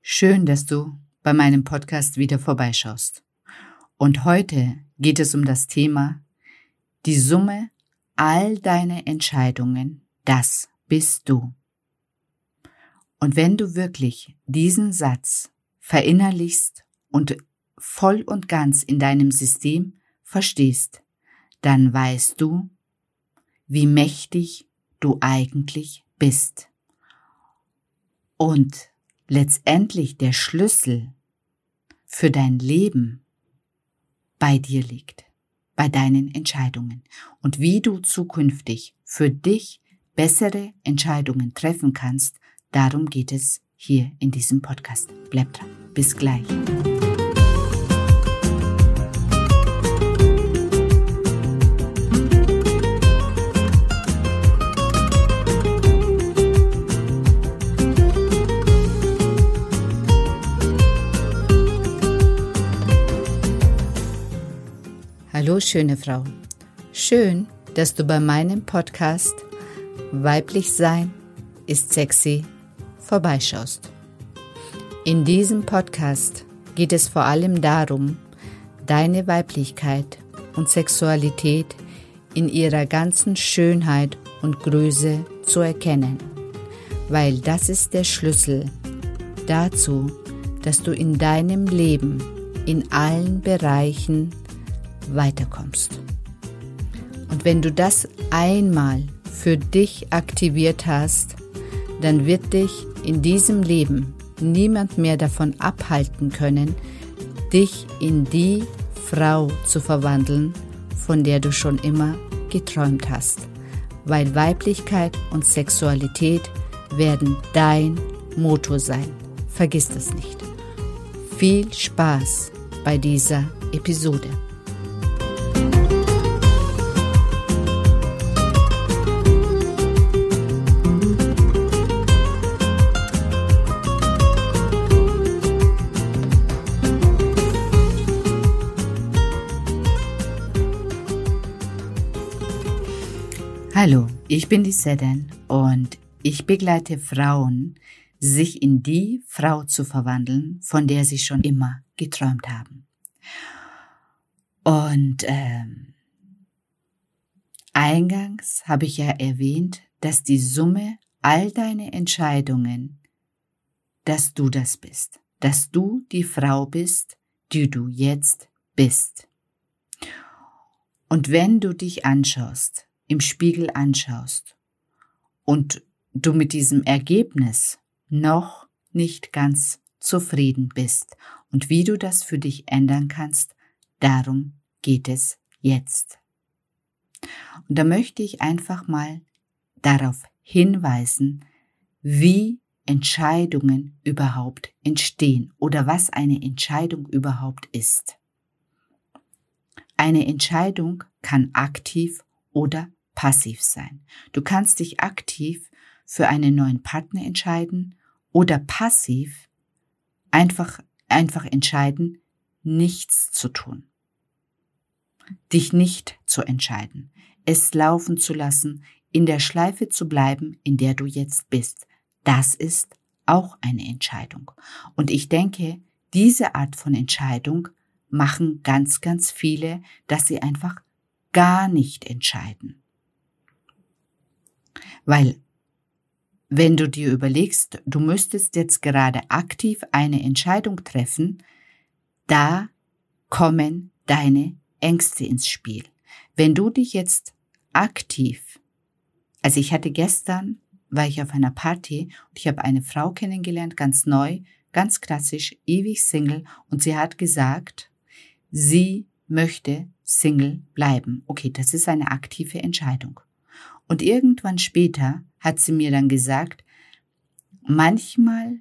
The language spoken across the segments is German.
Schön, dass du bei meinem Podcast wieder vorbeischaust. Und heute geht es um das Thema die Summe all deiner Entscheidungen, das bist du. Und wenn du wirklich diesen Satz verinnerlichst und voll und ganz in deinem System verstehst, dann weißt du, wie mächtig du eigentlich bist. Und letztendlich der Schlüssel für dein Leben bei dir liegt, bei deinen Entscheidungen und wie du zukünftig für dich bessere Entscheidungen treffen kannst, darum geht es hier in diesem Podcast. Bleib dran. Bis gleich. Schöne Frau. Schön, dass du bei meinem Podcast Weiblich Sein ist sexy vorbeischaust. In diesem Podcast geht es vor allem darum, deine Weiblichkeit und Sexualität in ihrer ganzen Schönheit und Größe zu erkennen, weil das ist der Schlüssel dazu, dass du in deinem Leben in allen Bereichen weiterkommst. Und wenn du das einmal für dich aktiviert hast, dann wird dich in diesem Leben niemand mehr davon abhalten können, dich in die Frau zu verwandeln, von der du schon immer geträumt hast, weil Weiblichkeit und Sexualität werden dein Motor sein. Vergiss das nicht. Viel Spaß bei dieser Episode. Hallo, ich bin die Sedan und ich begleite Frauen, sich in die Frau zu verwandeln, von der sie schon immer geträumt haben. Und ähm, eingangs habe ich ja erwähnt, dass die Summe all deine Entscheidungen, dass du das bist, dass du die Frau bist, die du jetzt bist. Und wenn du dich anschaust, im Spiegel anschaust und du mit diesem Ergebnis noch nicht ganz zufrieden bist und wie du das für dich ändern kannst, darum geht es jetzt. Und da möchte ich einfach mal darauf hinweisen, wie Entscheidungen überhaupt entstehen oder was eine Entscheidung überhaupt ist. Eine Entscheidung kann aktiv oder passiv sein. Du kannst dich aktiv für einen neuen Partner entscheiden oder passiv einfach, einfach entscheiden, nichts zu tun. Dich nicht zu entscheiden, es laufen zu lassen, in der Schleife zu bleiben, in der du jetzt bist. Das ist auch eine Entscheidung. Und ich denke, diese Art von Entscheidung machen ganz, ganz viele, dass sie einfach gar nicht entscheiden. Weil wenn du dir überlegst, du müsstest jetzt gerade aktiv eine Entscheidung treffen, da kommen deine Ängste ins Spiel. Wenn du dich jetzt aktiv, also ich hatte gestern, war ich auf einer Party und ich habe eine Frau kennengelernt, ganz neu, ganz klassisch, ewig Single und sie hat gesagt, sie möchte Single bleiben. Okay, das ist eine aktive Entscheidung. Und irgendwann später hat sie mir dann gesagt, manchmal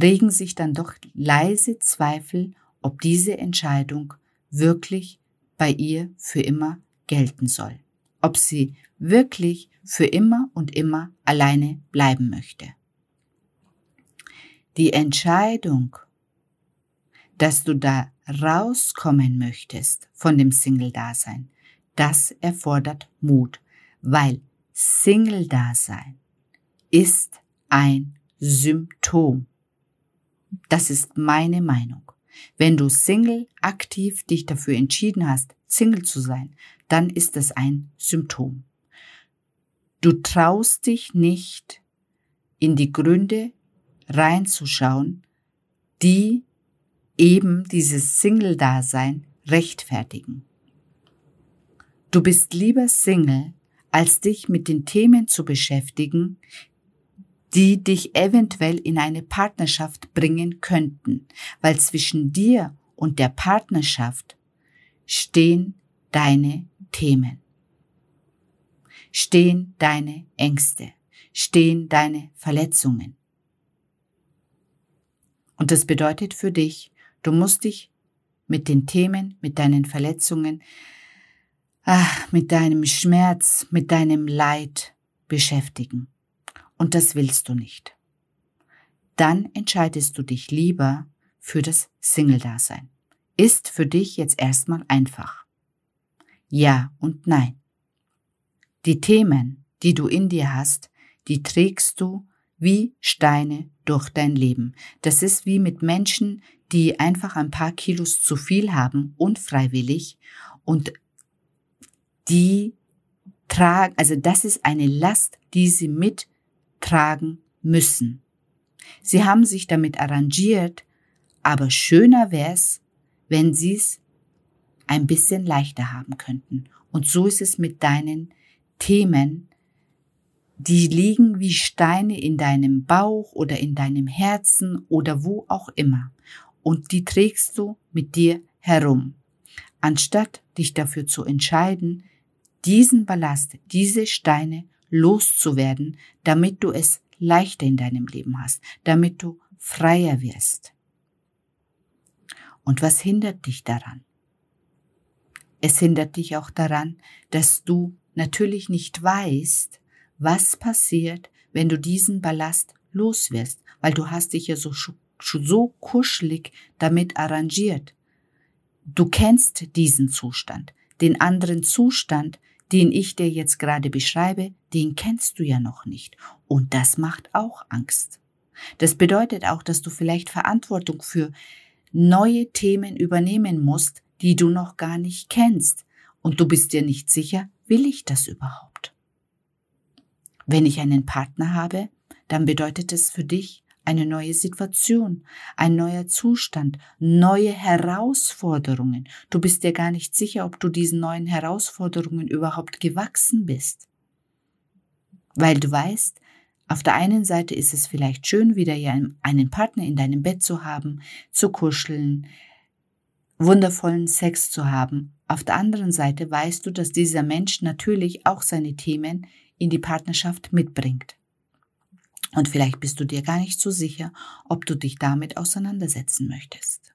regen sich dann doch leise Zweifel, ob diese Entscheidung wirklich bei ihr für immer gelten soll. Ob sie wirklich für immer und immer alleine bleiben möchte. Die Entscheidung, dass du da rauskommen möchtest von dem Single-Dasein, das erfordert Mut weil Single-Dasein ist ein Symptom Das ist meine Meinung. Wenn du Single aktiv dich dafür entschieden hast, Single zu sein, dann ist das ein Symptom. Du traust dich nicht, in die Gründe reinzuschauen, die eben dieses Single-Dasein rechtfertigen. Du bist lieber Single, als dich mit den Themen zu beschäftigen, die dich eventuell in eine Partnerschaft bringen könnten, weil zwischen dir und der Partnerschaft stehen deine Themen, stehen deine Ängste, stehen deine Verletzungen. Und das bedeutet für dich, du musst dich mit den Themen, mit deinen Verletzungen, ach, mit deinem Schmerz, mit deinem Leid beschäftigen. Und das willst du nicht. Dann entscheidest du dich lieber für das Single-Dasein. Ist für dich jetzt erstmal einfach. Ja und nein. Die Themen, die du in dir hast, die trägst du wie Steine durch dein Leben. Das ist wie mit Menschen, die einfach ein paar Kilos zu viel haben, unfreiwillig, und die tragen, also das ist eine Last, die sie mittragen müssen. Sie haben sich damit arrangiert, aber schöner wär's, wenn sie es ein bisschen leichter haben könnten. Und so ist es mit deinen Themen, die liegen wie Steine in deinem Bauch oder in deinem Herzen oder wo auch immer. Und die trägst du mit dir herum. Anstatt dich dafür zu entscheiden, diesen Ballast, diese Steine loszuwerden, damit du es leichter in deinem Leben hast, damit du freier wirst. Und was hindert dich daran? Es hindert dich auch daran, dass du natürlich nicht weißt, was passiert, wenn du diesen Ballast loswirst, weil du hast dich ja so, so kuschelig damit arrangiert. Du kennst diesen Zustand. Den anderen Zustand, den ich dir jetzt gerade beschreibe, den kennst du ja noch nicht. Und das macht auch Angst. Das bedeutet auch, dass du vielleicht Verantwortung für neue Themen übernehmen musst, die du noch gar nicht kennst. Und du bist dir nicht sicher, will ich das überhaupt? Wenn ich einen Partner habe, dann bedeutet es für dich eine neue Situation, ein neuer Zustand, neue Herausforderungen. Du bist dir gar nicht sicher, ob du diesen neuen Herausforderungen überhaupt gewachsen bist. Weil du weißt, auf der einen Seite ist es vielleicht schön, wieder einen Partner in deinem Bett zu haben, zu kuscheln, wundervollen Sex zu haben. Auf der anderen Seite weißt du, dass dieser Mensch natürlich auch seine Themen in die Partnerschaft mitbringt. Und vielleicht bist du dir gar nicht so sicher, ob du dich damit auseinandersetzen möchtest.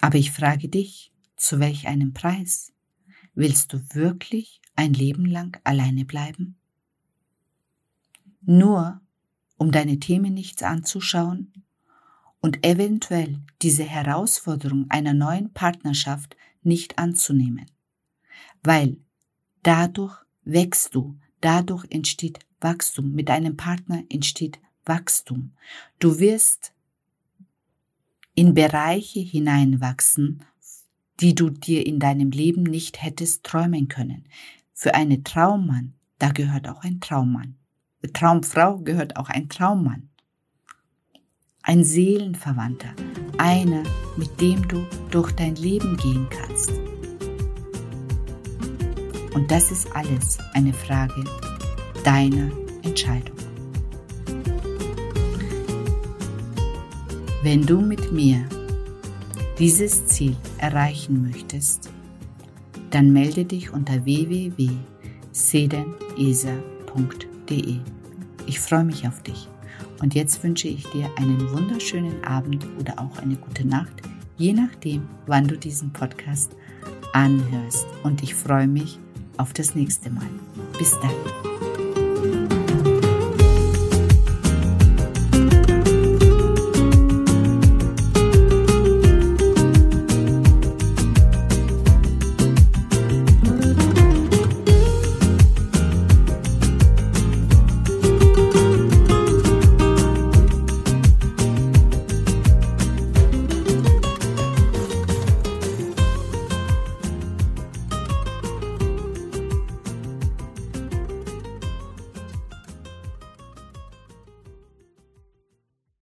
Aber ich frage dich, zu welch einem Preis? Willst du wirklich ein Leben lang alleine bleiben? Nur um deine Themen nichts anzuschauen und eventuell diese Herausforderung einer neuen Partnerschaft nicht anzunehmen. Weil dadurch wächst du, dadurch entsteht Wachstum. Mit deinem Partner entsteht Wachstum. Du wirst in Bereiche hineinwachsen, die du dir in deinem Leben nicht hättest träumen können. Für eine Traummann, da gehört auch ein Traummann. Traumfrau gehört auch ein Traummann. Ein Seelenverwandter, einer, mit dem du durch dein Leben gehen kannst. Und das ist alles eine Frage deiner Entscheidung. Wenn du mit mir dieses Ziel erreichen möchtest, dann melde dich unter www.sedenesa.de. Ich freue mich auf dich. Und jetzt wünsche ich dir einen wunderschönen Abend oder auch eine gute Nacht, je nachdem, wann du diesen Podcast anhörst. Und ich freue mich auf das nächste Mal. Bis dann.